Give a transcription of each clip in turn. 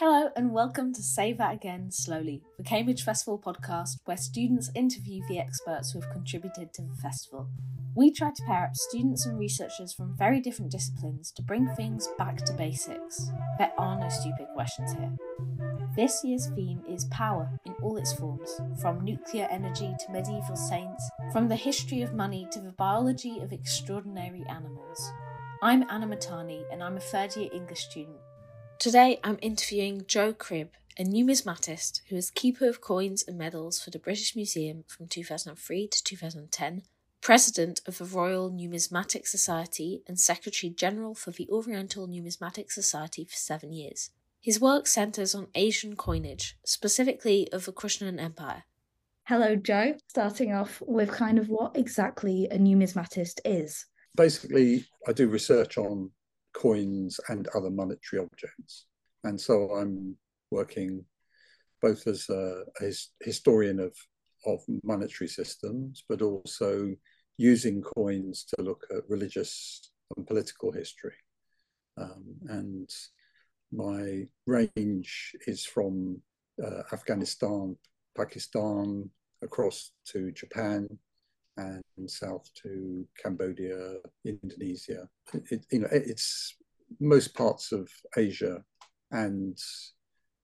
Hello and welcome to Say That Again Slowly, the Cambridge Festival podcast where students interview the experts who have contributed to the festival. We try to pair up students and researchers from very different disciplines to bring things back to basics. There are no stupid questions here. This year's theme is power in all its forms, from nuclear energy to medieval saints, from the history of money to the biology of extraordinary animals. I'm Anna Mahtani and I'm a third year English student Today I'm interviewing Joe Cribb, a numismatist who is keeper of coins and medals for the British Museum from 2003 to 2010, president of the Royal Numismatic Society, and secretary general for the Oriental Numismatic Society for seven years. His work centres on Asian coinage, specifically of the Kushan Empire. Hello, Joe. Starting off with kind of what exactly a numismatist is. Basically, I do research on coins and other monetary objects. And so I'm working both as a, a historian of, of monetary systems, but also using coins to look at religious and political history. Um, and my range is from uh, Afghanistan, Pakistan, across to Japan, and south to Cambodia, Indonesia. It, you know, it's most parts of Asia, and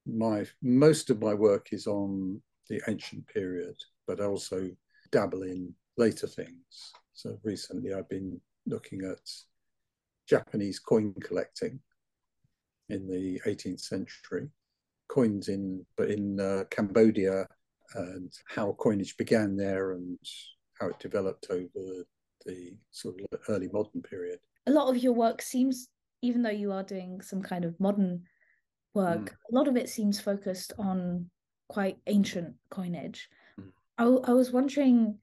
my most of my work is on the ancient period, but I also dabble in later things. So recently, I've been looking at Japanese coin collecting in the 18th century, coins in but in uh, Cambodia and how coinage began there and how it developed over the sort of early modern period. A lot of your work seems, even though you are doing some kind of modern work, mm. a lot of it seems focused on quite ancient coinage. Mm. I, I was wondering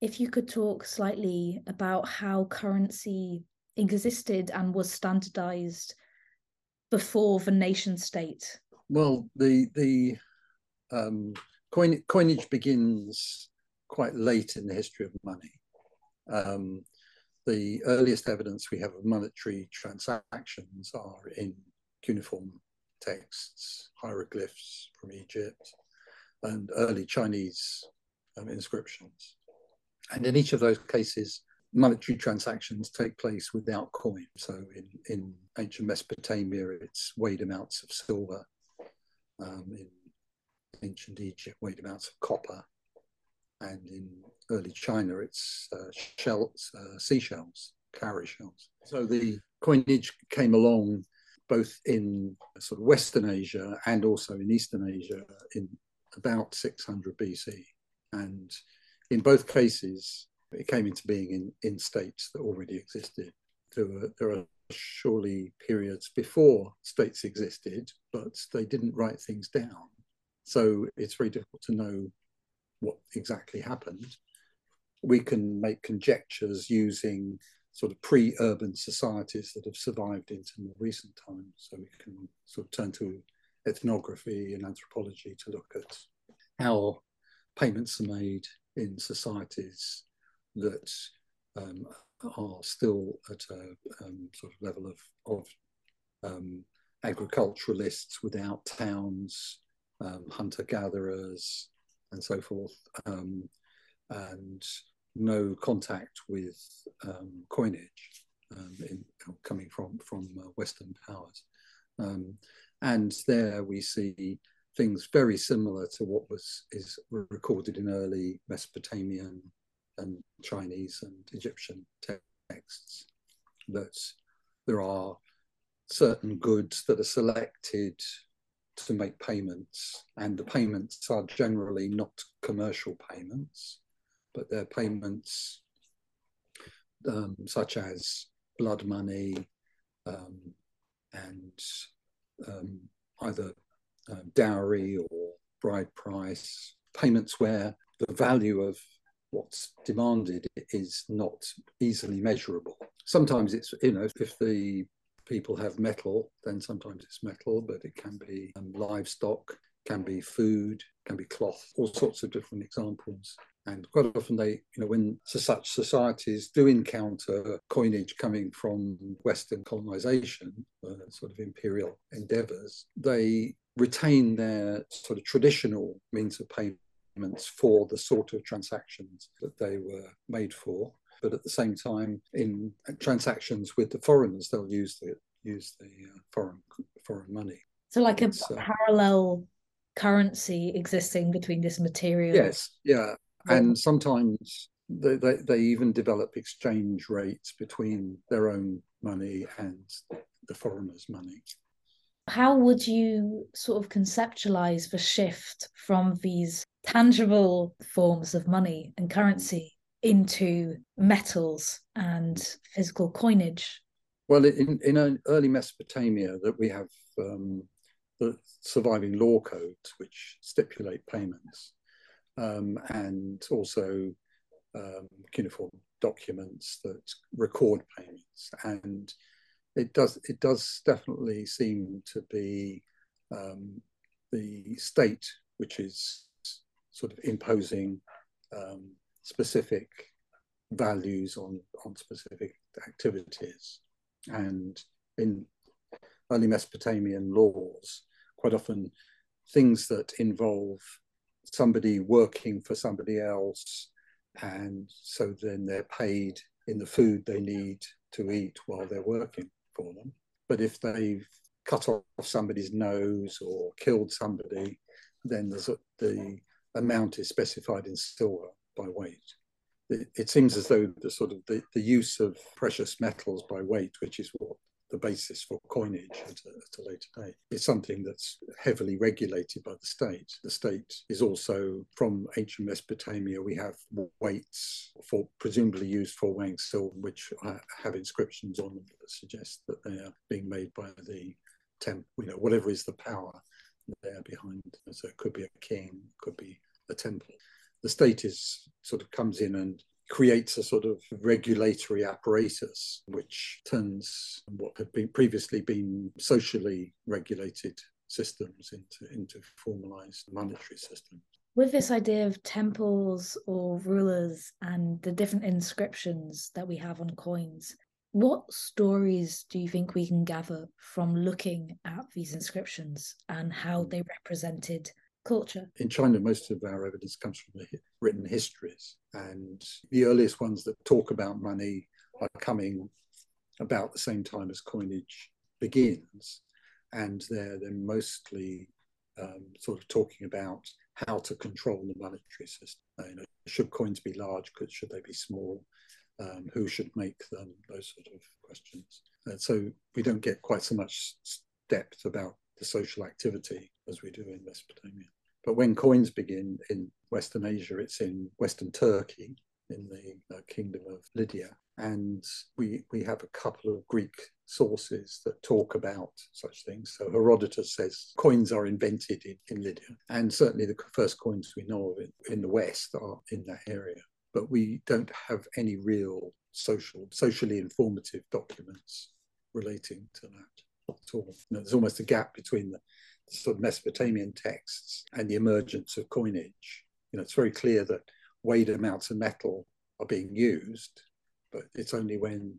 if you could talk slightly about how currency existed and was standardized before the nation state. Well, the the um, coin, coinage begins quite late in the history of money. Um, the earliest evidence we have of monetary transactions are in cuneiform texts, hieroglyphs from Egypt, and early Chinese um, inscriptions. And in each of those cases, monetary transactions take place without coin. So in, in ancient Mesopotamia, it's weighed amounts of silver. Um, in ancient Egypt, weighed amounts of copper and in early China, it's uh, shells, uh, seashells, cowrie shells. So the coinage came along both in sort of Western Asia and also in Eastern Asia in about 600 BC. And in both cases, it came into being in, in states that already existed. There, were, there are surely periods before states existed, but they didn't write things down. So it's very difficult to know what exactly happened. We can make conjectures using sort of pre-urban societies that have survived into more recent times. So we can sort of turn to ethnography and anthropology to look at how payments are made in societies that um, are still at a um, sort of level of, of um, agriculturalists without towns, um, hunter-gatherers, and so forth, um, and no contact with um, coinage um, in, coming from from uh, Western powers. Um, and there we see things very similar to what was is recorded in early Mesopotamian and Chinese and Egyptian texts. That there are certain goods that are selected to make payments, and the payments are generally not commercial payments, but they're payments um, such as blood money um, and um, either uh, dowry or bride price, payments where the value of what's demanded is not easily measurable. Sometimes it's, you know, if the people have metal, then sometimes it's metal, but it can be um, livestock, can be food, can be cloth, all sorts of different examples. And quite often, they, you know, when such societies do encounter coinage coming from Western colonization, uh, sort of imperial endeavors, they retain their sort of traditional means of payments for the sort of transactions that they were made for. But at the same time, in transactions with the foreigners, they'll use the use the uh, foreign foreign money. So, like a uh, parallel currency existing between this material. Yes, yeah, and sometimes they, they, they even develop exchange rates between their own money and the foreigners' money. How would you sort of conceptualize the shift from these tangible forms of money and currency into metals and physical coinage? Well, in, in early Mesopotamia, that we have um, the surviving law codes which stipulate payments, um, and also um, cuneiform documents that record payments. And it does it does definitely seem to be um, the state which is sort of imposing um, specific values on on specific activities and in early Mesopotamian laws quite often things that involve somebody working for somebody else and so then they're paid in the food they need to eat while they're working for them. But if they've cut off somebody's nose or killed somebody, then the amount is specified in silver by weight. It, seems as though the sort of the, the use of precious metals by weight, which is what the basis for coinage at a, at a, later date. is something that's heavily regulated by the state. The state is also from ancient Mesopotamia. We have weights for presumably used for weighing silver, which have inscriptions on them that suggest that they are being made by the temple. You know, whatever is the power there behind. So it could be a king, could be a temple. The state is sort of comes in and creates a sort of regulatory apparatus which turns what had been previously been socially regulated systems into, into formalized monetary systems. With this idea of temples or rulers and the different inscriptions that we have on coins, what stories do you think we can gather from looking at these inscriptions and how hmm. they represented culture. In China, most of our evidence comes from the written histories, and the earliest ones that talk about money are coming about the same time as coinage begins, and they're then mostly um, sort of talking about how to control the monetary system. You know, should coins be large? Could, should they be small? Um, who should make them? Those sort of questions. And so we don't get quite so much depth about the social activity as we do in Mesopotamia. But when coins begin in Western Asia, it's in Western Turkey, in the uh, Kingdom of Lydia. And we, we have a couple of Greek sources that talk about such things. So Herodotus says coins are invented in, in Lydia. And certainly the first coins we know of in, in the West are in that area. But we don't have any real social, socially informative documents relating to that at all. There's almost a gap between the sort of Mesopotamian texts and the emergence of coinage. You know, it's very clear that weighed amounts of metal are being used, but it's only when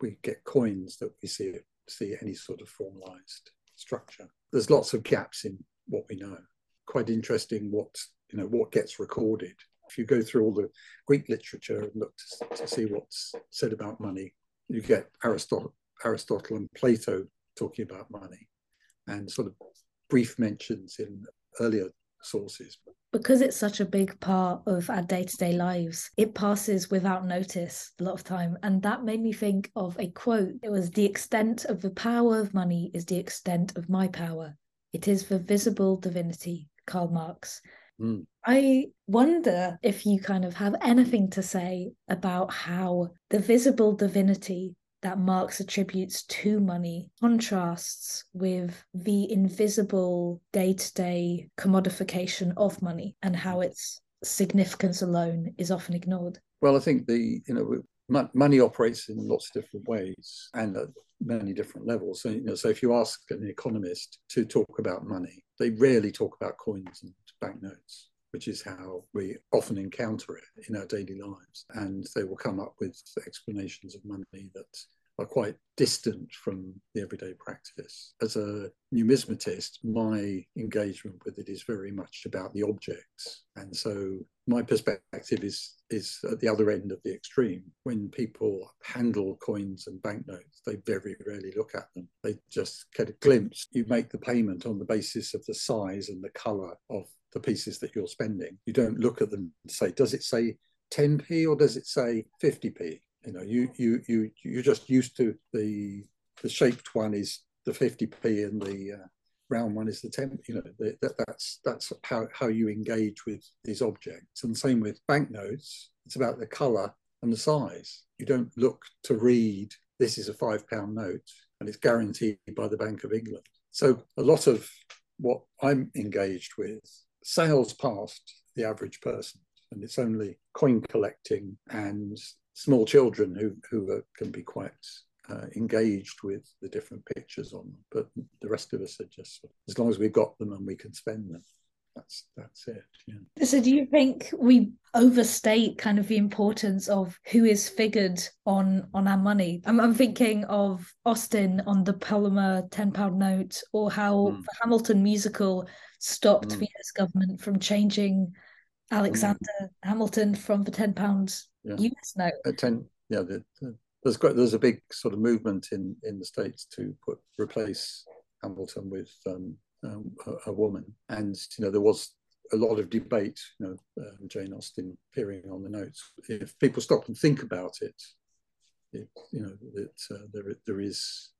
we get coins that we see see any sort of formalized structure. There's lots of gaps in what we know. Quite interesting what you know what gets recorded. If you go through all the Greek literature and look to, to see what's said about money, you get Aristotle, Aristotle and Plato talking about money, and sort of brief mentions in earlier sources. Because it's such a big part of our day to day lives, it passes without notice a lot of time. And that made me think of a quote. It was The extent of the power of money is the extent of my power. It is the visible divinity, Karl Marx. Mm. I wonder if you kind of have anything to say about how the visible divinity that Marx attributes to money contrasts with the invisible day to day commodification of money and how its significance alone is often ignored. Well, I think the, you know, money operates in lots of different ways and at many different levels. So, you know, so if you ask an economist to talk about money, they rarely talk about coins and banknotes which is how we often encounter it in our daily lives. And they will come up with explanations of money that are quite distant from the everyday practice. As a numismatist, my engagement with it is very much about the objects. And so my perspective is is at the other end of the extreme. When people handle coins and banknotes, they very rarely look at them. They just get a glimpse. You make the payment on the basis of the size and the colour of the pieces that you're spending. You don't look at them and say, does it say 10p or does it say 50p? You know, you you you you're just used to the the shaped one is the 50p and the uh, round one is the 10 you know the, that, that's that's how, how you engage with these objects. And the same with banknotes. It's about the color and the size. You don't look to read this is a five pound note and it's guaranteed by the bank of england. So a lot of what i'm engaged with sails past the average person and it's only coin collecting and small children who who are, can be quite uh, engaged with the different pictures on them. But the rest of us are just as long as we've got them and we can spend them. That's that's it. Yeah. So, do you think we overstate kind of the importance of who is figured on on our money? I'm, I'm thinking of Austen on the polymer ten pound note, or how mm. the Hamilton musical stopped mm. the US government from changing Alexander mm. Hamilton from the ten pounds yeah. US note. At ten, yeah, the, the there's quite there's a big sort of movement in in the states to put replace Hamilton with um, um, a, a, woman, and you know there was a lot of debate. You know, um, Jane Austen appearing on the notes. If people stop and think about it, it you know that uh, there there is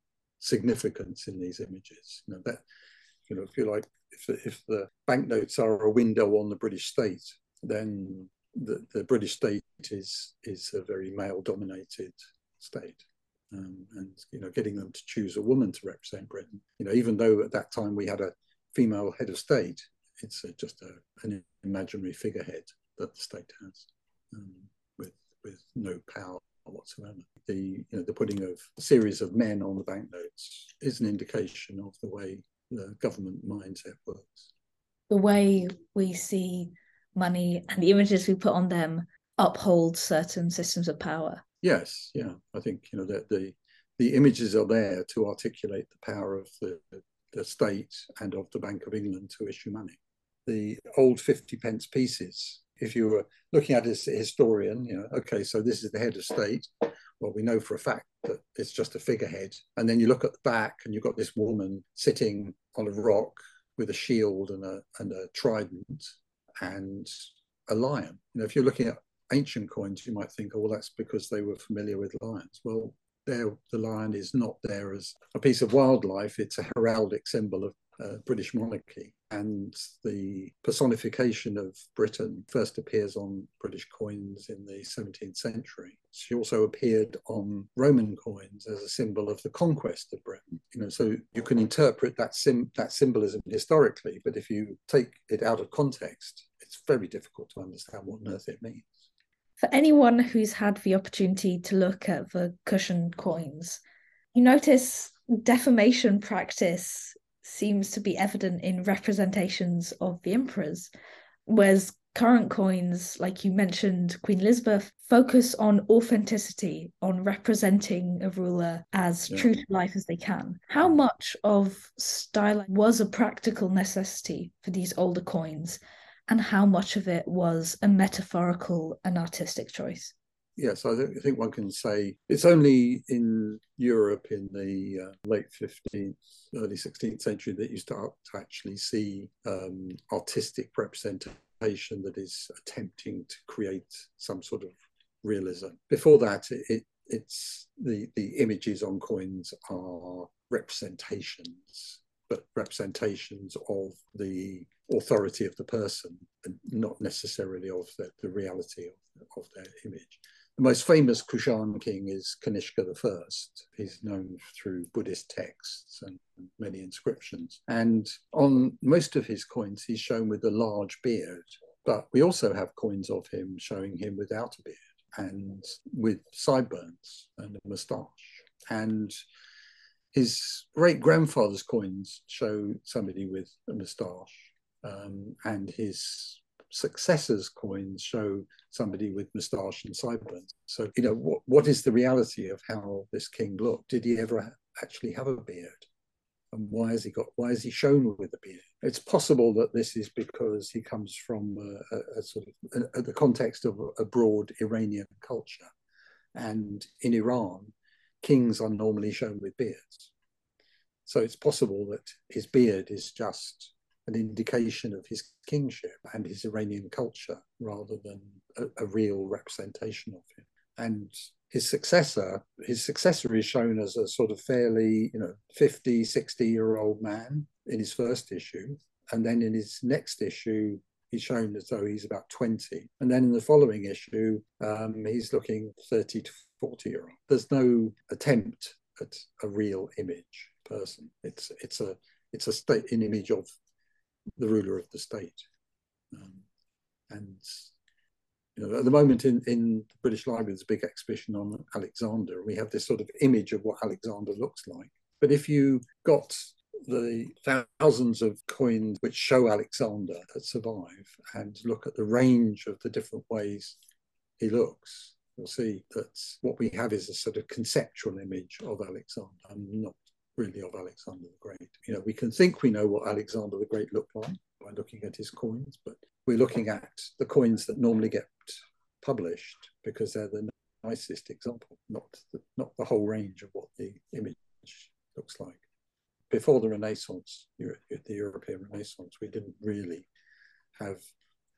significance in these images. You know that you know if you like if if the banknotes are a window on the British state, then the, the British state is is a very male dominated state. Um, and you know, getting them to choose a woman to represent Britain. You know, even though at that time we had a female head of state, it's a, just a, an imaginary figurehead that the state has, um, with with no power whatsoever. The you know the putting of a series of men on the banknotes is an indication of the way the government mindset works. The way we see money and the images we put on them uphold certain systems of power. Yes, yeah, I think you know that the the images are there to articulate the power of the the state and of the Bank of England to issue money. The old fifty pence pieces. If you were looking at it as a historian, you know, okay, so this is the head of state. Well, we know for a fact that it's just a figurehead. And then you look at the back, and you've got this woman sitting on a rock with a shield and a and a trident and a lion. You know, if you're looking at ancient coins, you might think, oh, well, that's because they were familiar with lions. Well, there, the lion is not there as a piece of wildlife. It's a heraldic symbol of uh, British monarchy. And the personification of Britain first appears on British coins in the 17th century. She also appeared on Roman coins as a symbol of the conquest of Britain. You know, so you can interpret that sim- that symbolism historically, but if you take it out of context, it's very difficult to understand what on earth it means for anyone who's had the opportunity to look at the Kushan coins, you notice deformation practice seems to be evident in representations of the emperors, whereas current coins, like you mentioned, Queen Elizabeth, focus on authenticity, on representing a ruler as yeah. true to life as they can. How much of style was a practical necessity for these older coins? and how much of it was a metaphorical and artistic choice? Yes, I think one can say it's only in Europe in the uh, late 15th, early 16th century that you start to actually see um, artistic representation that is attempting to create some sort of realism. Before that, it, it's the, the images on coins are representations, but representations of the authority of the person and not necessarily of the, the reality of, of their image. The most famous Kushan king is Kanishka I. He's known through Buddhist texts and many inscriptions. And on most of his coins, he's shown with a large beard. But we also have coins of him showing him without a beard and with sideburns and a moustache. And his great grandfather's coins show somebody with a moustache um, and his successors' coins show somebody with moustache and sideburns. So, you know, what, what is the reality of how this king looked? Did he ever actually have a beard? And why has he got? Why is he shown with a beard? It's possible that this is because he comes from a, a, a sort of a, the context of a broad Iranian culture, and in Iran, kings are normally shown with beards. So it's possible that his beard is just an indication of his kingship and his Iranian culture rather than a, a, real representation of him. And his successor, his successor is shown as a sort of fairly, you know, 50, 60 year old man in his first issue. And then in his next issue, he's shown as though he's about 20. And then in the following issue, um, he's looking 30 to 40 year old. There's no attempt at a real image person. It's it's a it's a state an image of the ruler of the state. Um, and you know, at the moment in, in the British Library, there's a big exhibition on Alexander. We have this sort of image of what Alexander looks like. But if you got the thousands of coins which show Alexander that survive and look at the range of the different ways he looks, you'll see that what we have is a sort of conceptual image of Alexander and not really of Alexander the Great. You know, we can think we know what Alexander the Great looked like by looking at his coins, but we're looking at the coins that normally get published because they're the nicest example, not the, not the whole range of what the image looks like. Before the Renaissance, the European Renaissance, we didn't really have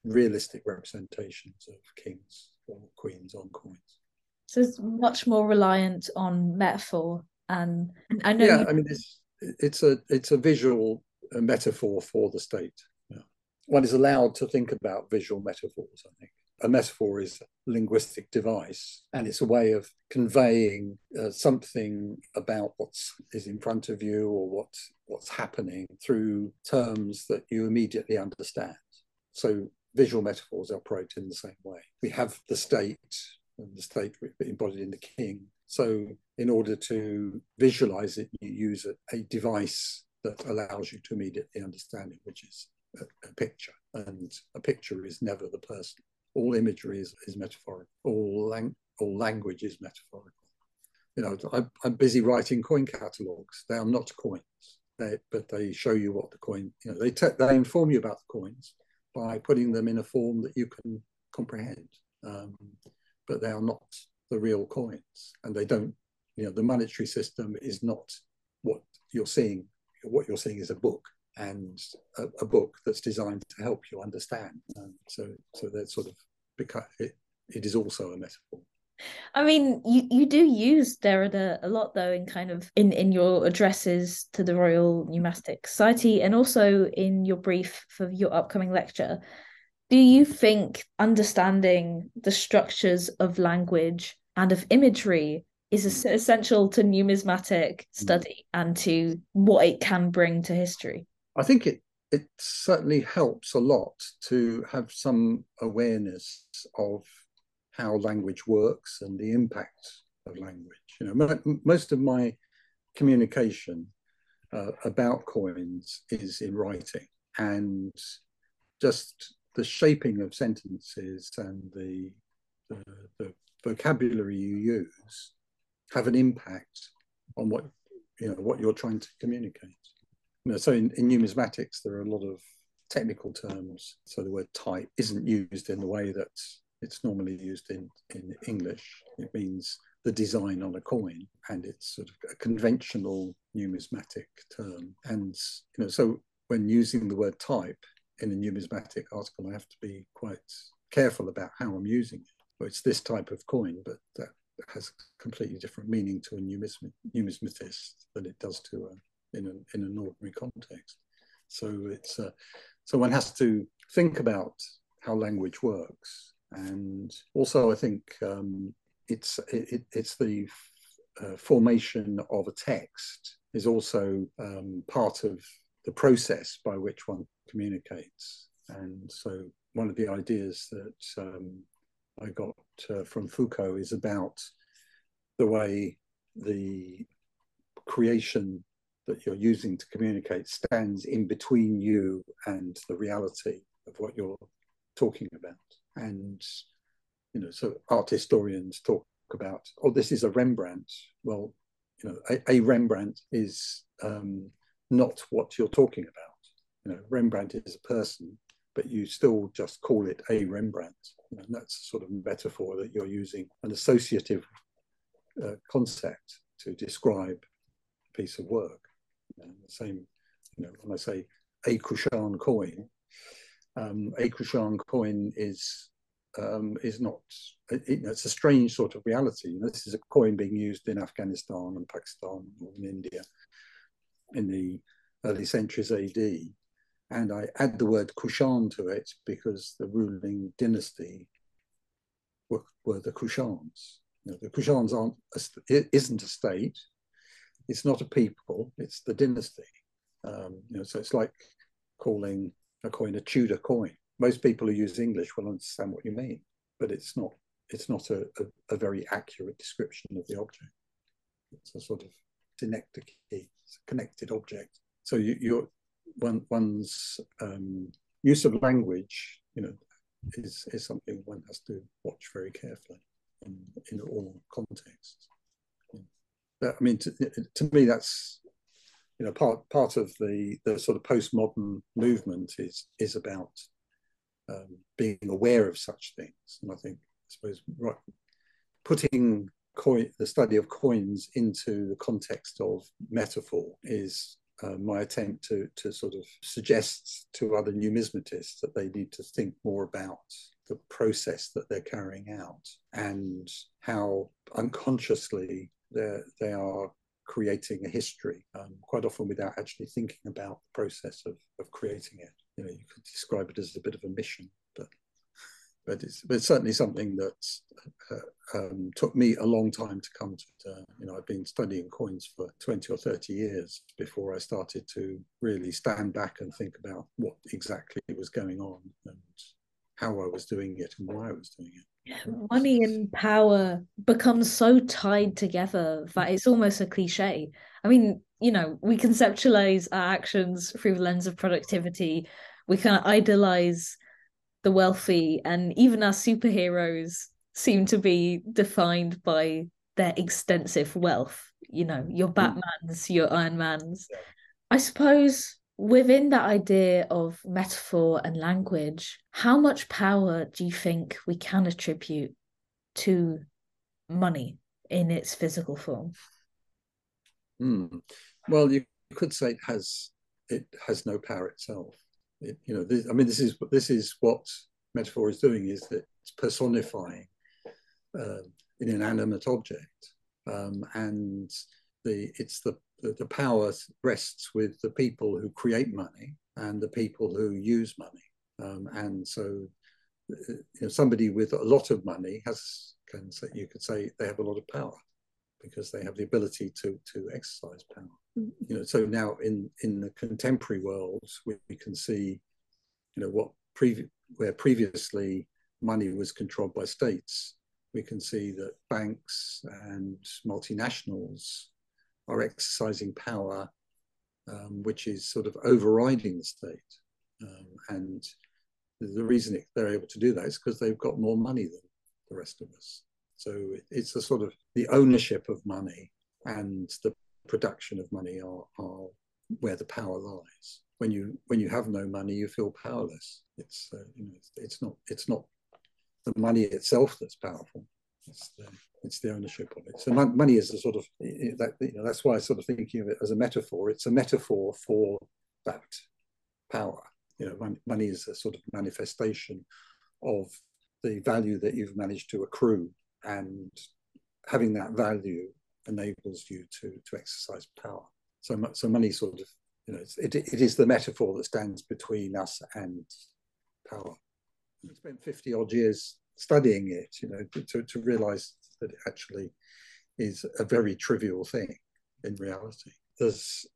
realistic representations of kings or queens on coins. So it's much more reliant on metaphor and I know. Yeah, you... I mean, it's it's a it's a visual metaphor for the state. Yeah. One is allowed to think about visual metaphors. I think a metaphor is a linguistic device, and it's a way of conveying uh, something about what's is in front of you or what's what's happening through terms that you immediately understand. So visual metaphors operate in the same way. We have the state and the state embodied in the king so, in order to visualize it, you use a, a device that allows you to immediately understand it, which is a, a, picture. And a picture is never the person. All imagery is, is metaphorical. All, lang- all language is metaphorical. You know, I, I'm busy writing coin catalogs. They are not coins, they, but they show you what the coin. You know, they te- they inform you about the coins by putting them in a form that you can comprehend. Um, but they are not the real coins and they don't you know the monetary system is not what you're seeing. What you're seeing is a book and a, a book that's designed to help you understand. And so so that sort of because it, it is also a metaphor. I mean, you, you do use Derrida a lot though in kind of in, in your addresses to the Royal Numismatic Society and also in your brief for your upcoming lecture. Do you think understanding the structures of language and of imagery is essential to numismatic mm. study and to what it can bring to history? I think it it certainly helps a lot to have some awareness of how language works and the impact of language. You know, most of my communication uh, about coins is in writing, and just the shaping of sentences and the the, the vocabulary you use have an impact on what you know what you're trying to communicate. You know, so in, in numismatics there are a lot of technical terms. So the word type isn't used in the way that it's normally used in, in English. It means the design on a coin, and it's sort of a conventional numismatic term. And you know, so when using the word type in a numismatic article, I have to be quite careful about how I'm using it Well, it's this type of coin, but that has completely different meaning to a numism- numismatist than it does to a, in, a, in an ordinary context. So it's uh, so one has to think about how language works, and also I think um, it's it, it's the uh, formation of a text is also um, part of the process by which one communicates, and so one of the ideas that um, I got uh, from Foucault is about the way the creation that you're using to communicate stands in between you and the reality of what you're talking about. And you know, so art historians talk about, oh, this is a Rembrandt. Well, you know, a, a Rembrandt is um, not what you're talking about. You know, Rembrandt is a person, but you still just call it a Rembrandt. You know, and that's a sort of metaphor that you're using an associative uh, concept to describe a piece of work. Know, the same, you know, when I say a Kushan coin, um, a Kushan coin is um, is not. It, it's a strange sort of reality. This is a coin being used in Afghanistan and Pakistan and in India in the early centuries AD, and I add the word Kushan to it because the ruling dynasty were, were the Kushans. You know, the Kushans aren't a, isn't a state. It's not a people. It's the dynasty. Um, you know, so it's like calling a coin a Tudor coin. Most people who use English will understand what you mean, but it's not. It's not a, a, a very accurate description of the object. It's a sort of synecdoche. Connected object. So you, you're one, one's um, use of language, you know, is is something one has to watch very carefully in, in all contexts. But, I mean, to, to me, that's you know part part of the the sort of postmodern movement is is about um, being aware of such things, and I think I suppose right, putting coin the study of coins into the context of metaphor is uh, my attempt to to sort of suggest to other numismatists that they need to think more about the process that they're carrying out and how unconsciously they are creating a history um, quite often without actually thinking about the process of, of creating it. You know you could describe it as a bit of a mission but it's, but it's certainly something that uh, um, took me a long time to come to. Uh, you know, I've been studying coins for 20 or 30 years before I started to really stand back and think about what exactly was going on and how I was doing it and why I was doing it. Money and power become so tied together that it's almost a cliche. I mean, you know, we conceptualize our actions through the lens of productivity. We kind of idolize the wealthy and even our superheroes seem to be defined by their extensive wealth you know your hmm. batmans your iron mans yeah. i suppose within that idea of metaphor and language how much power do you think we can attribute to money in its physical form mm. well you could say it has it has no power itself it, you know, this, I mean, this is this is what metaphor is doing is that it's personifying uh, an inanimate object, um, and the it's the, the power rests with the people who create money and the people who use money, um, and so uh, you know, somebody with a lot of money has can say you could say they have a lot of power because they have the ability to to exercise power you know so now in in the contemporary world we, we can see you know what previ- where previously money was controlled by states we can see that banks and multinationals are exercising power um, which is sort of overriding the state um, and the reason they're able to do that is because they've got more money than the rest of us. So it's the sort of the ownership of money and the production of money are, are where the power lies. When you when you have no money, you feel powerless. It's uh, you know it's, it's, not it's not the money itself that's powerful. It's the, it's the ownership of it. So money is a sort of that you know that's why I sort of thinking of it as a metaphor. It's a metaphor for that power. You know, money is a sort of manifestation of the value that you've managed to accrue, and having that value enables you to to exercise power. So so money sort of you know it, it is the metaphor that stands between us and power. I spent fifty odd years studying it, you know, to to realize that it actually is a very trivial thing in reality. There's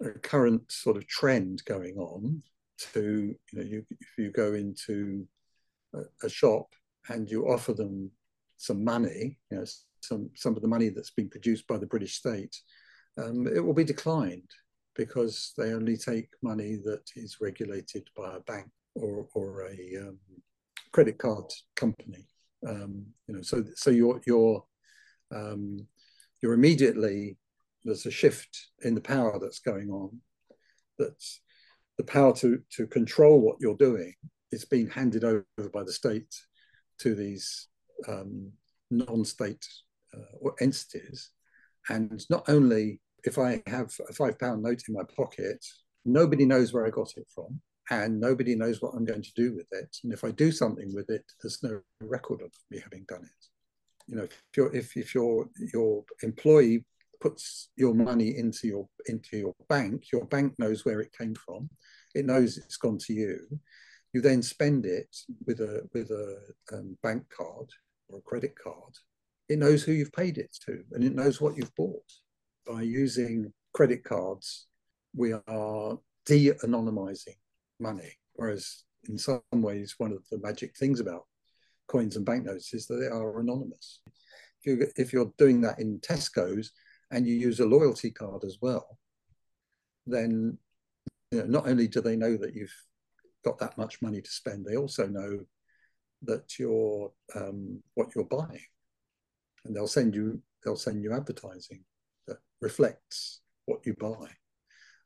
a current sort of trend going on to you know you if you go into a, a shop and you offer them some money, you know, some some of the money that's been produced by the British state, um, it will be declined because they only take money that is regulated by a bank or or a um, credit card company. Um, you know, so so you're um, you're immediately there's a shift in the power that's going on. That's the power to to control what you're doing is being handed over by the state to these um, non-state uh, entities, and not only if I have a five pound note in my pocket, nobody knows where I got it from and nobody knows what I'm going to do with it. And if I do something with it, there's no record of me having done it. You know, if your if, if your your employee puts your money into your into your bank, your bank knows where it came from. It knows it's gone to you. You then spend it with a with a um, bank card or a credit card. It knows who you've paid it to, and it knows what you've bought. By using credit cards, we are de-anonymizing money. Whereas in some ways, one of the magic things about coins and banknotes is that they are anonymous. If, you, if you're doing that in Tesco's and you use a loyalty card as well, then you know, not only do they know that you've got that much money to spend, they also know that you're um, what you're buying, and they'll send you they'll send you advertising that reflects what you buy.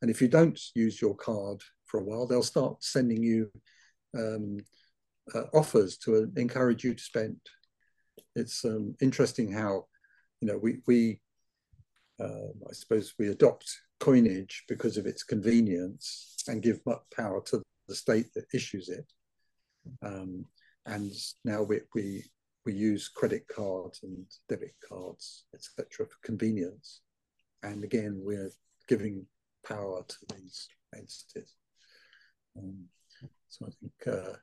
And if you don't use your card for a while, they'll start sending you um, uh, offers to encourage you to spend. It's um, interesting how, you know, we, we uh, I suppose we adopt coinage because of its convenience and give much power to the state that issues it. Um, and now we, we, we use credit cards and debit cards, etc., for convenience. And again, we're giving power to these entities. Um, so I think uh,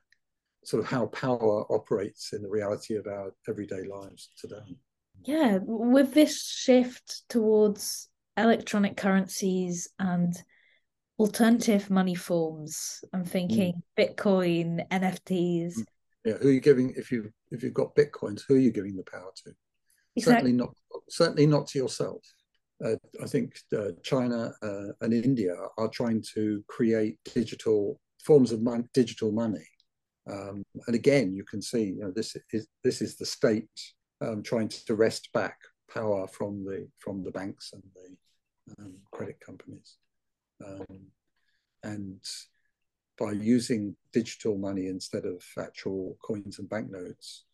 sort of how power operates in the reality of our everyday lives today. Yeah, with this shift towards electronic currencies and alternative money forms, I'm thinking mm. Bitcoin, NFTs. Mm. Yeah, who are you giving if you if you've got bitcoins? Who are you giving the power to? Exactly. Certainly not. Certainly not to yourself. Uh, I think uh, China uh, and India are trying to create digital forms of mon- digital money. Um, and again, you can see you know, this is this is the state um, trying to wrest back power from the from the banks and the um, credit companies, um, and by using digital money instead of actual coins and banknotes,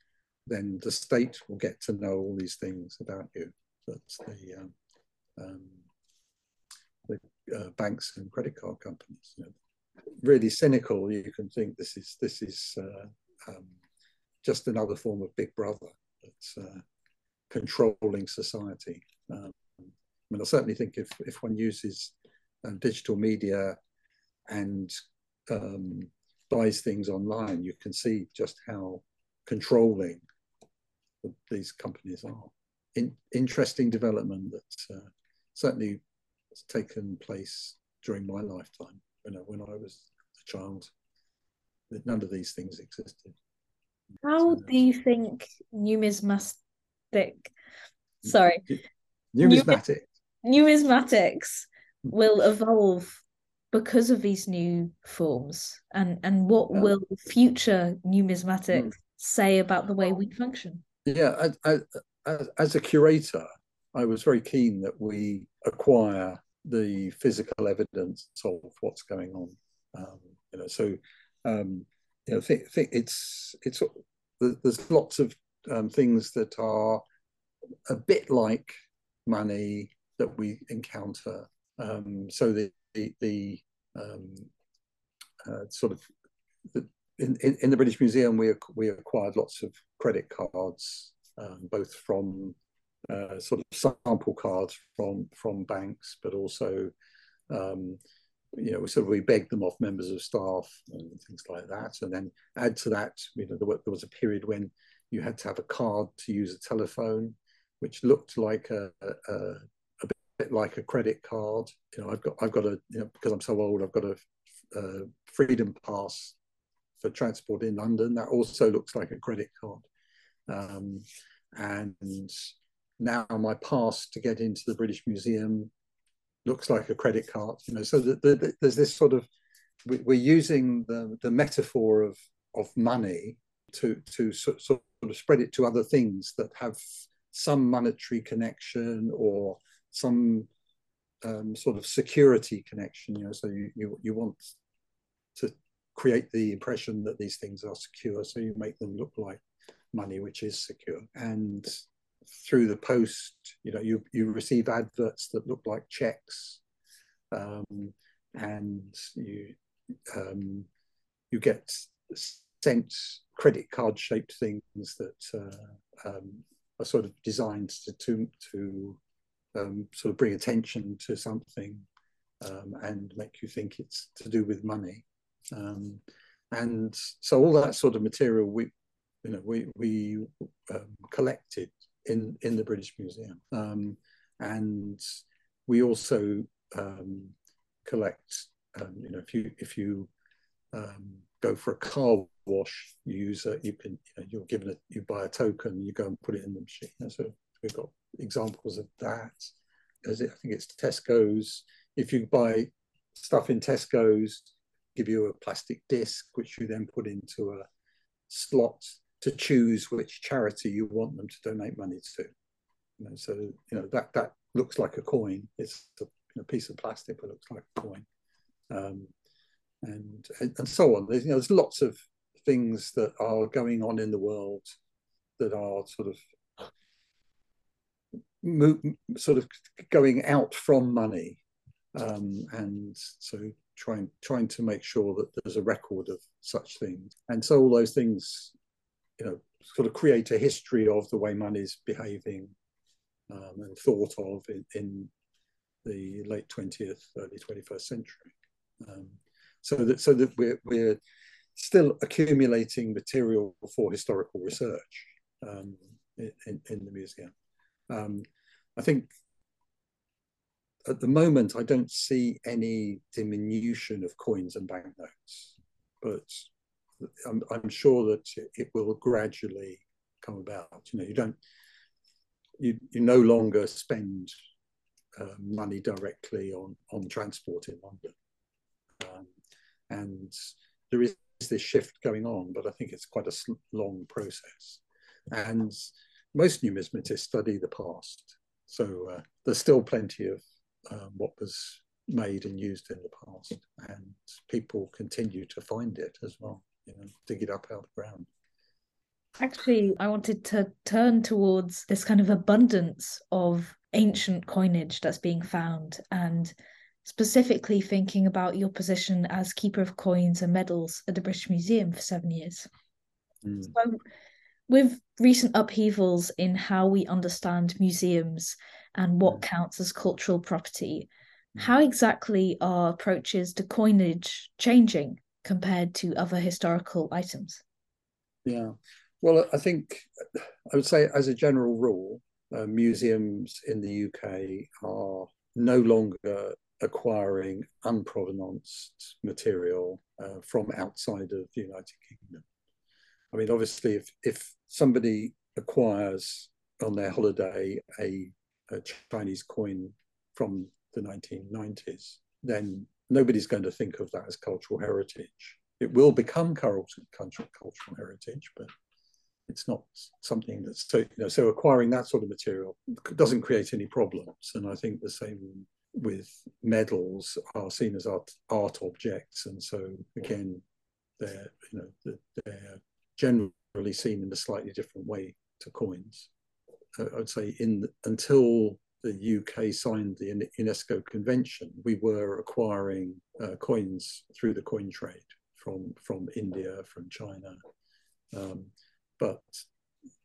then the state will get to know all these things about you. That's the um, um, the uh, banks and credit card companies. You know, really cynical, you can think this is this is uh, um, just another form of Big Brother that's uh, controlling society. Um, I mean, I certainly think if if one uses um, digital media and um, buys things online, you can see just how controlling these companies are. In, interesting development that uh, certainly has taken place during my lifetime. You know, when I was a child, that none of these things existed. How so, do you think numismatic, sorry, numismatic, numismatics will evolve because of these new forms, and and what yeah. will future numismatics mm. say about the way we function? Yeah, I, I, as a curator, I was very keen that we acquire the physical evidence of what's going on. Um, you know, so um, you know, think, think it's it's there's lots of um, things that are a bit like money that we encounter. Um, so the the, um, uh, sort of the, in, in, in the British Museum, we we acquired lots of credit cards, um, both from uh, sort of sample cards from from banks, but also um, you know, we sort of we begged them off members of staff and things like that. And then add to that, you know, there, there was a period when you had to have a card to use a telephone, which looked like a, a bit like a credit card. You know, I've got I've got a you know because I'm so old, I've got a, freedom pass for transport in London. That also looks like a credit card. Um, and now my pass to get into the British Museum looks like a credit card. You know, so the, the, there's this sort of we're using the the metaphor of of money to to sort of spread it to other things that have some monetary connection or some um, sort of security connection. You know, so you, you you want to create the impression that these things are secure, so you make them look like money which is secure. And through the post, you know, you you receive adverts that look like checks, um, and you um, you get sent credit card shaped things that uh, um, are sort of designed to to, to um, sort of bring attention to something um, and make you think it's to do with money. Um, and so all that sort of material we you know we we um, collected in in the British Museum, um, and we also um, collect. You know, if you if you go for a car wash, you use a, you can you know, you're given a you buy a token, you go and put it in the machine. And so we've got examples of that. As I think it's Tesco's. If you buy stuff in Tesco's, give you a plastic disc, which you then put into a slot to choose which charity you want them to donate money to. You know, so you know that that looks like a coin. It's a you know, piece of plastic, but looks like a coin, um, and and so on. There's you know there's lots of things that are going on in the world that are sort of move, sort of going out from money, um, and so trying trying to make sure that there's a record of such things. And so all those things you know, sort of create a history of the way money's behaving um, and thought of in, in, the late 20th, early 21st century. Um, so that so that we're, we're still accumulating material for historical research um, in, in, the museum. Um, I think at the moment I don't see any diminution of coins and banknotes, but I'm, I'm sure that it will gradually come about. You know, you don't, you, you no longer spend uh, money directly on, on transport in London. Um, and there is this shift going on, but I think it's quite a long process. And most numismatists study the past. So uh, there's still plenty of um, what was made and used in the past, and people continue to find it as well you know, dig it up out of the ground. Actually, I wanted to turn towards this kind of abundance of ancient coinage that's being found and specifically thinking about your position as keeper of coins and medals at the British Museum for seven years. Mm. So, with recent upheavals in how we understand museums and what mm. counts as cultural property, mm. how exactly are approaches to coinage changing compared to other historical items? Yeah, well, I think I would say, as a general rule, uh, museums in the UK are no longer acquiring unprovenanced material uh, from outside of the United Kingdom. I mean, obviously, if if somebody acquires on their holiday a, a Chinese coin from the 1990s, then nobody's going to think of that as cultural heritage. It will become cultural, cultural heritage, but it's not something that's so, you know, so acquiring that sort of material doesn't create any problems. And I think the same with medals are seen as art, art objects. And so again, they're, you know, they're generally seen in a slightly different way to coins. I'd say in until the UK signed the UNESCO convention, we were acquiring uh, coins through the coin trade from from India, from China, um, but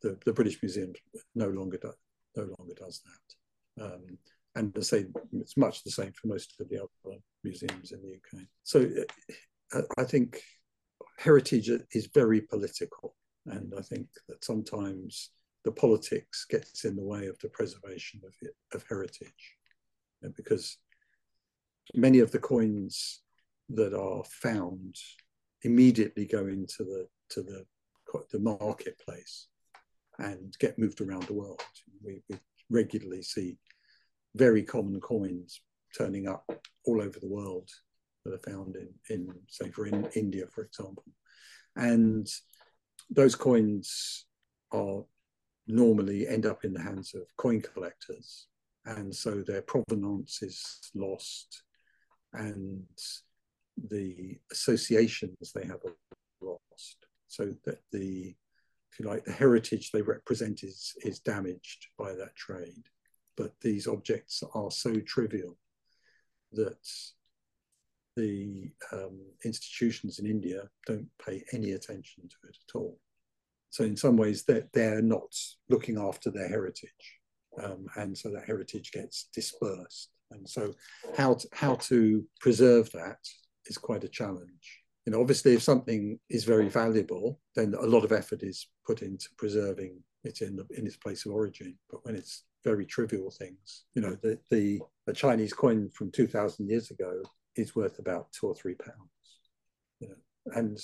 the, the British Museum no longer do, no longer does that. Um, and to say it's much the same for most of the other museums in the UK. So uh, I think heritage is very political, and I think that sometimes the politics gets in the way of the preservation of, it, of heritage. Know, because many of the coins that are found immediately go into the to the the marketplace and get moved around the world. We, we regularly see very common coins turning up all over the world that are found in, in say for in India, for example. And those coins are normally end up in the hands of coin collectors, and so their provenance is lost, and the associations they have are lost. So that the, if you like, the heritage they represent is is damaged by that trade. But these objects are so trivial that the um, institutions in India don't pay any attention to it at all. So in some ways, they're, they're not looking after their heritage. Um, and so that heritage gets dispersed. And so how to, how to preserve that is quite a challenge. You know, obviously, if something is very valuable, then a lot of effort is put into preserving it in the, in its place of origin. But when it's very trivial things, you know, the the, the Chinese coin from two thousand years ago is worth about two or three pounds. You know, and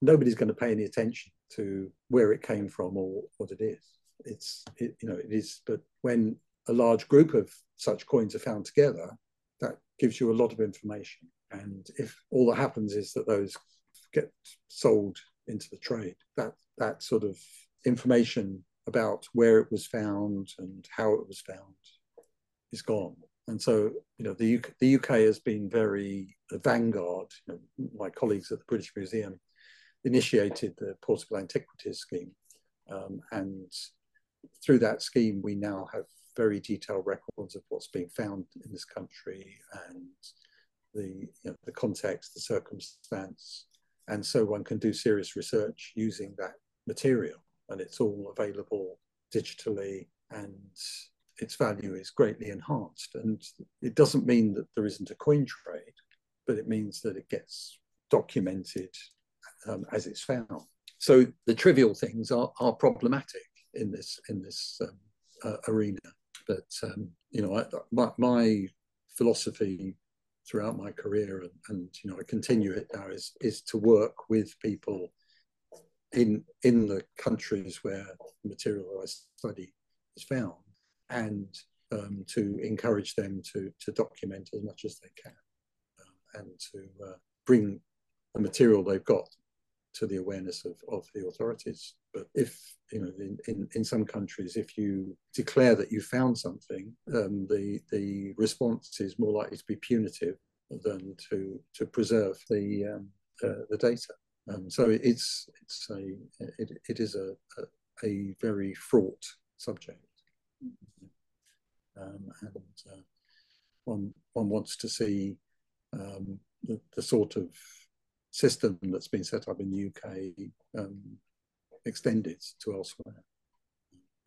nobody's going to pay any attention to where it came from or what it is. It's it, you know it is, but when a large group of such coins are found together, that gives you a lot of information. And if all that happens is that those get sold into the trade, that that sort of information about where it was found and how it was found is gone. And so, you know, the UK, the UK has been very vanguard. You know, my colleagues at the British Museum initiated the Portable Antiquities Scheme. Um, and through that scheme, we now have very detailed records of what's being found in this country and the, you know, the context, the circumstance. And so one can do serious research using that material. And it's all available digitally and its value is greatly enhanced. And it doesn't mean that there isn't a coin trade, but it means that it gets documented um, as it's found. So the trivial things are, are problematic in this in this um, uh, arena. But um, you know, I, my, my, philosophy throughout my career, and, and, you know, I continue it now, is is to work with people in in the countries where the material I study is found, and um, to encourage them to to document as much as they can, um, and to uh, bring the material they've got to the awareness of, of the authorities. But if, you know, in, in, in some countries, if you declare that you found something, um, the, the response is more likely to be punitive than to, to preserve the, um, uh, the data. Um, so it's, it's a, it, it is a, a, a very fraught subject. Um, and uh, one, one wants to see um, the, the sort of system that's been set up in the UK um, extended to elsewhere.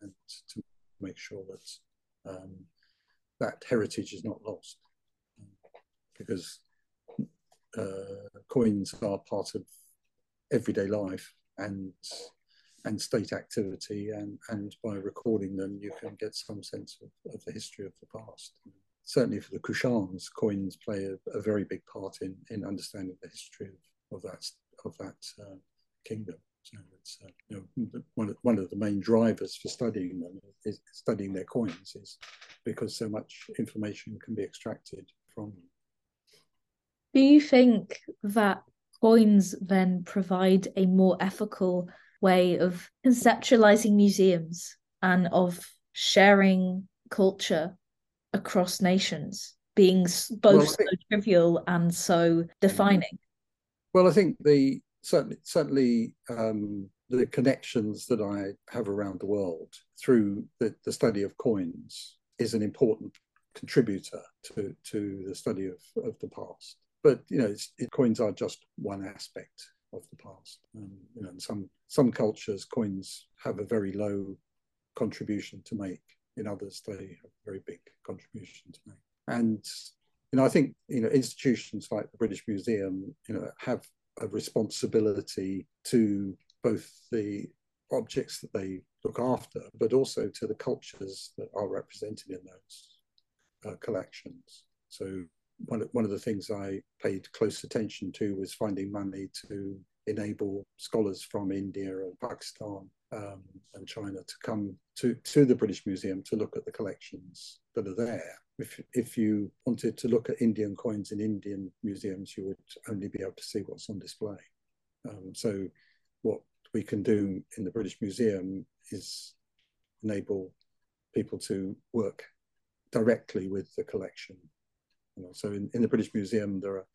And to make sure that um, that heritage is not lost. Because uh, coins are part of everyday life and and state activity and and by recording them you can get some sense of, of the history of the past certainly for the Kushans coins play a, a, very big part in in understanding the history of of that of that uh, kingdom. So it's uh, you know one of, one of the main drivers for studying them is studying their coins is because so much information can be extracted from them. Do you think that coins then provide a more ethical way of conceptualizing museums and of sharing culture across nations, being both well, think, so trivial and so defining? Well, I think the certainly certainly um, the connections that I have around the world through the, the study of coins is an important contributor to to the study of, of the past. But you know, it, coins are just one aspect of the past. Um, you know, in some some cultures, coins have a very low contribution to make. In others, they have a very big contribution to make. And you know, I think you know institutions like the British Museum, you know, have a responsibility to both the objects that they look after, but also to the cultures that are represented in those uh, collections. So one of, one of the things I paid close attention to was finding money to enable scholars from India and Pakistan um, and China to come to, to the British Museum to look at the collections that are there. If, if you wanted to look at Indian coins in Indian museums, you would only be able to see what's on display. Um, so what we can do in the British Museum is enable people to work directly with the collection. You know, so in, in the British Museum, there are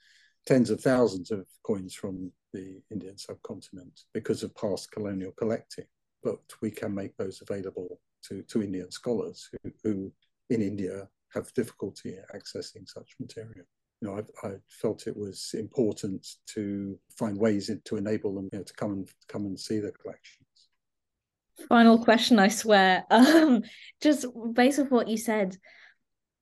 tens of thousands of coins from the Indian subcontinent because of past colonial collecting. But we can make those available to, to Indian scholars who, who in India have difficulty accessing such material. You know, I, I felt it was important to find ways to enable them you know, to come and come and see the collections. Final question, I swear. Um, just based on what you said,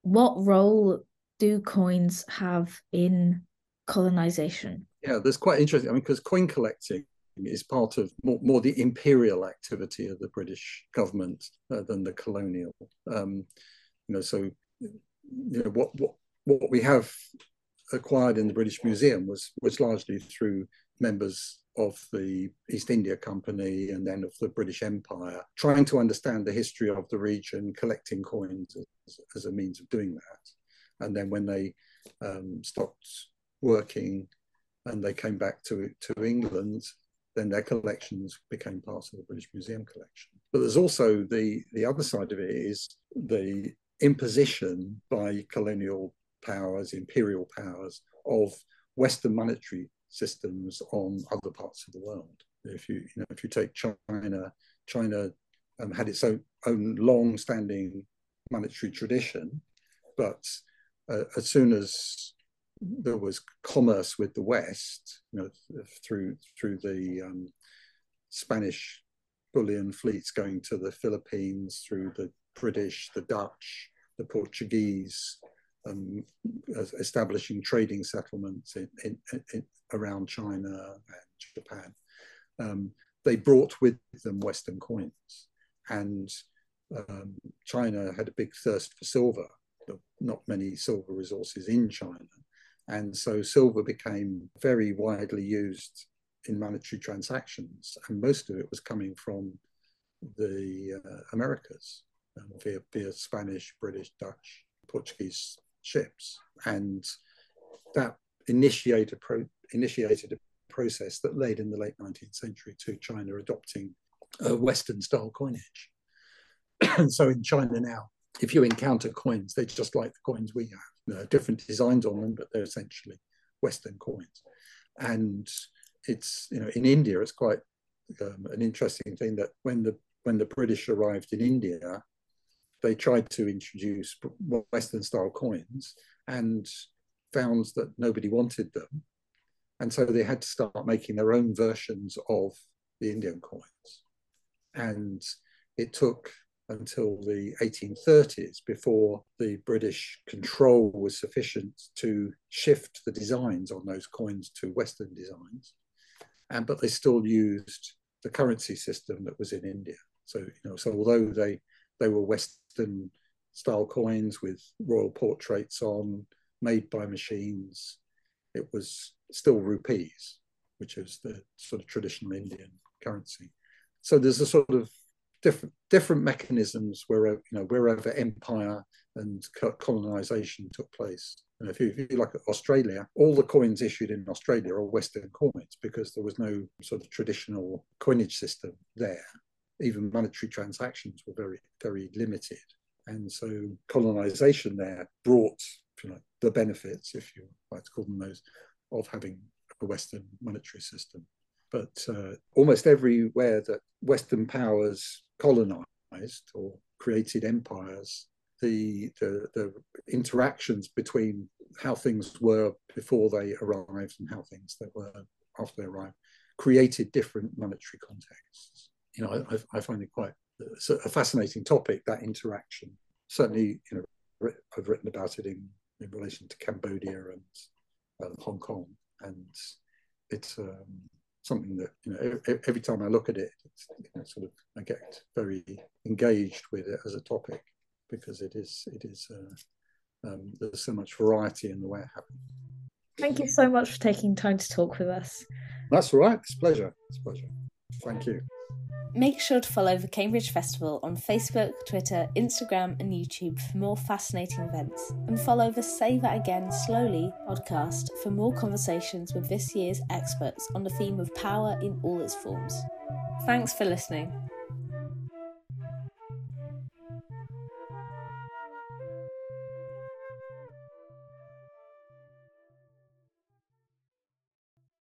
what role do coins have in colonization? Yeah, that's quite interesting. I mean, because coin collecting is part of more, more, the imperial activity of the British government uh, than the colonial. Um, you know, so you know what what what we have acquired in the British Museum was was largely through members of the East India Company and then of the British Empire, trying to understand the history of the region, collecting coins as, as a means of doing that. And then when they um, stopped working and they came back to to England, then their collections became part of the British Museum collection. But there's also the the other side of it is the imposition by colonial powers, imperial powers of Western monetary systems on other parts of the world. If you, you know, if you take China, China um, had its own, own long-standing monetary tradition, but uh, as soon as there was commerce with the West, you know, through through the um, Spanish bullion fleets going to the Philippines, through the British, the Dutch, the Portuguese, um, establishing trading settlements in, in, in, around China and Japan. Um, they brought with them Western coins, and um, China had a big thirst for silver. Not many silver resources in China, and so silver became very widely used in monetary transactions, and most of it was coming from the uh, Americas um, via, via Spanish, British, Dutch, Portuguese ships, and that initiated pro- initiated a process that led in the late 19th century to China adopting a Western style coinage. and so in China now, if you encounter coins, they're just like the coins we have. There are different designs on them, but they're essentially Western coins. And it's you know in India, it's quite um, an interesting thing that when the when the British arrived in India, they tried to introduce Western style coins and found that nobody wanted them. And so they had to start making their own versions of the Indian coins. And it took until the 1830s before the British control was sufficient to shift the designs on those coins to Western designs. And but they still used the currency system that was in India. So you know, so although they they were Western style coins with royal portraits on, made by machines. It was still rupees, which is the sort of traditional Indian currency. So there's a sort of different different mechanisms wherever you know wherever empire and colonization took place. And if you, if you look at Australia, all the coins issued in Australia are Western coins because there was no sort of traditional coinage system there even monetary transactions were very, very limited. And so colonization there brought you know, the benefits, if you like to call them those, of having a Western monetary system. But uh, almost everywhere that Western powers colonized or created empires, the, the, the interactions between how things were before they arrived and how things that were after they arrived created different monetary contexts you know, I, I find it quite a fascinating topic, that interaction. Certainly, you know, I've written about it in, in relation to Cambodia and um, Hong Kong, and it's um, something that you know every time I look at it, you know, sort of I get very engaged with it as a topic because it is it is uh, um, there's so much variety in the way it happens. Thank you so much for taking time to talk with us. That's all right. It's a pleasure. It's a pleasure. Thank you. Make sure to follow the Cambridge Festival on Facebook, Twitter, Instagram, and YouTube for more fascinating events, and follow the That Again Slowly podcast for more conversations with this year's experts on the theme of power in all its forms. Thanks for listening.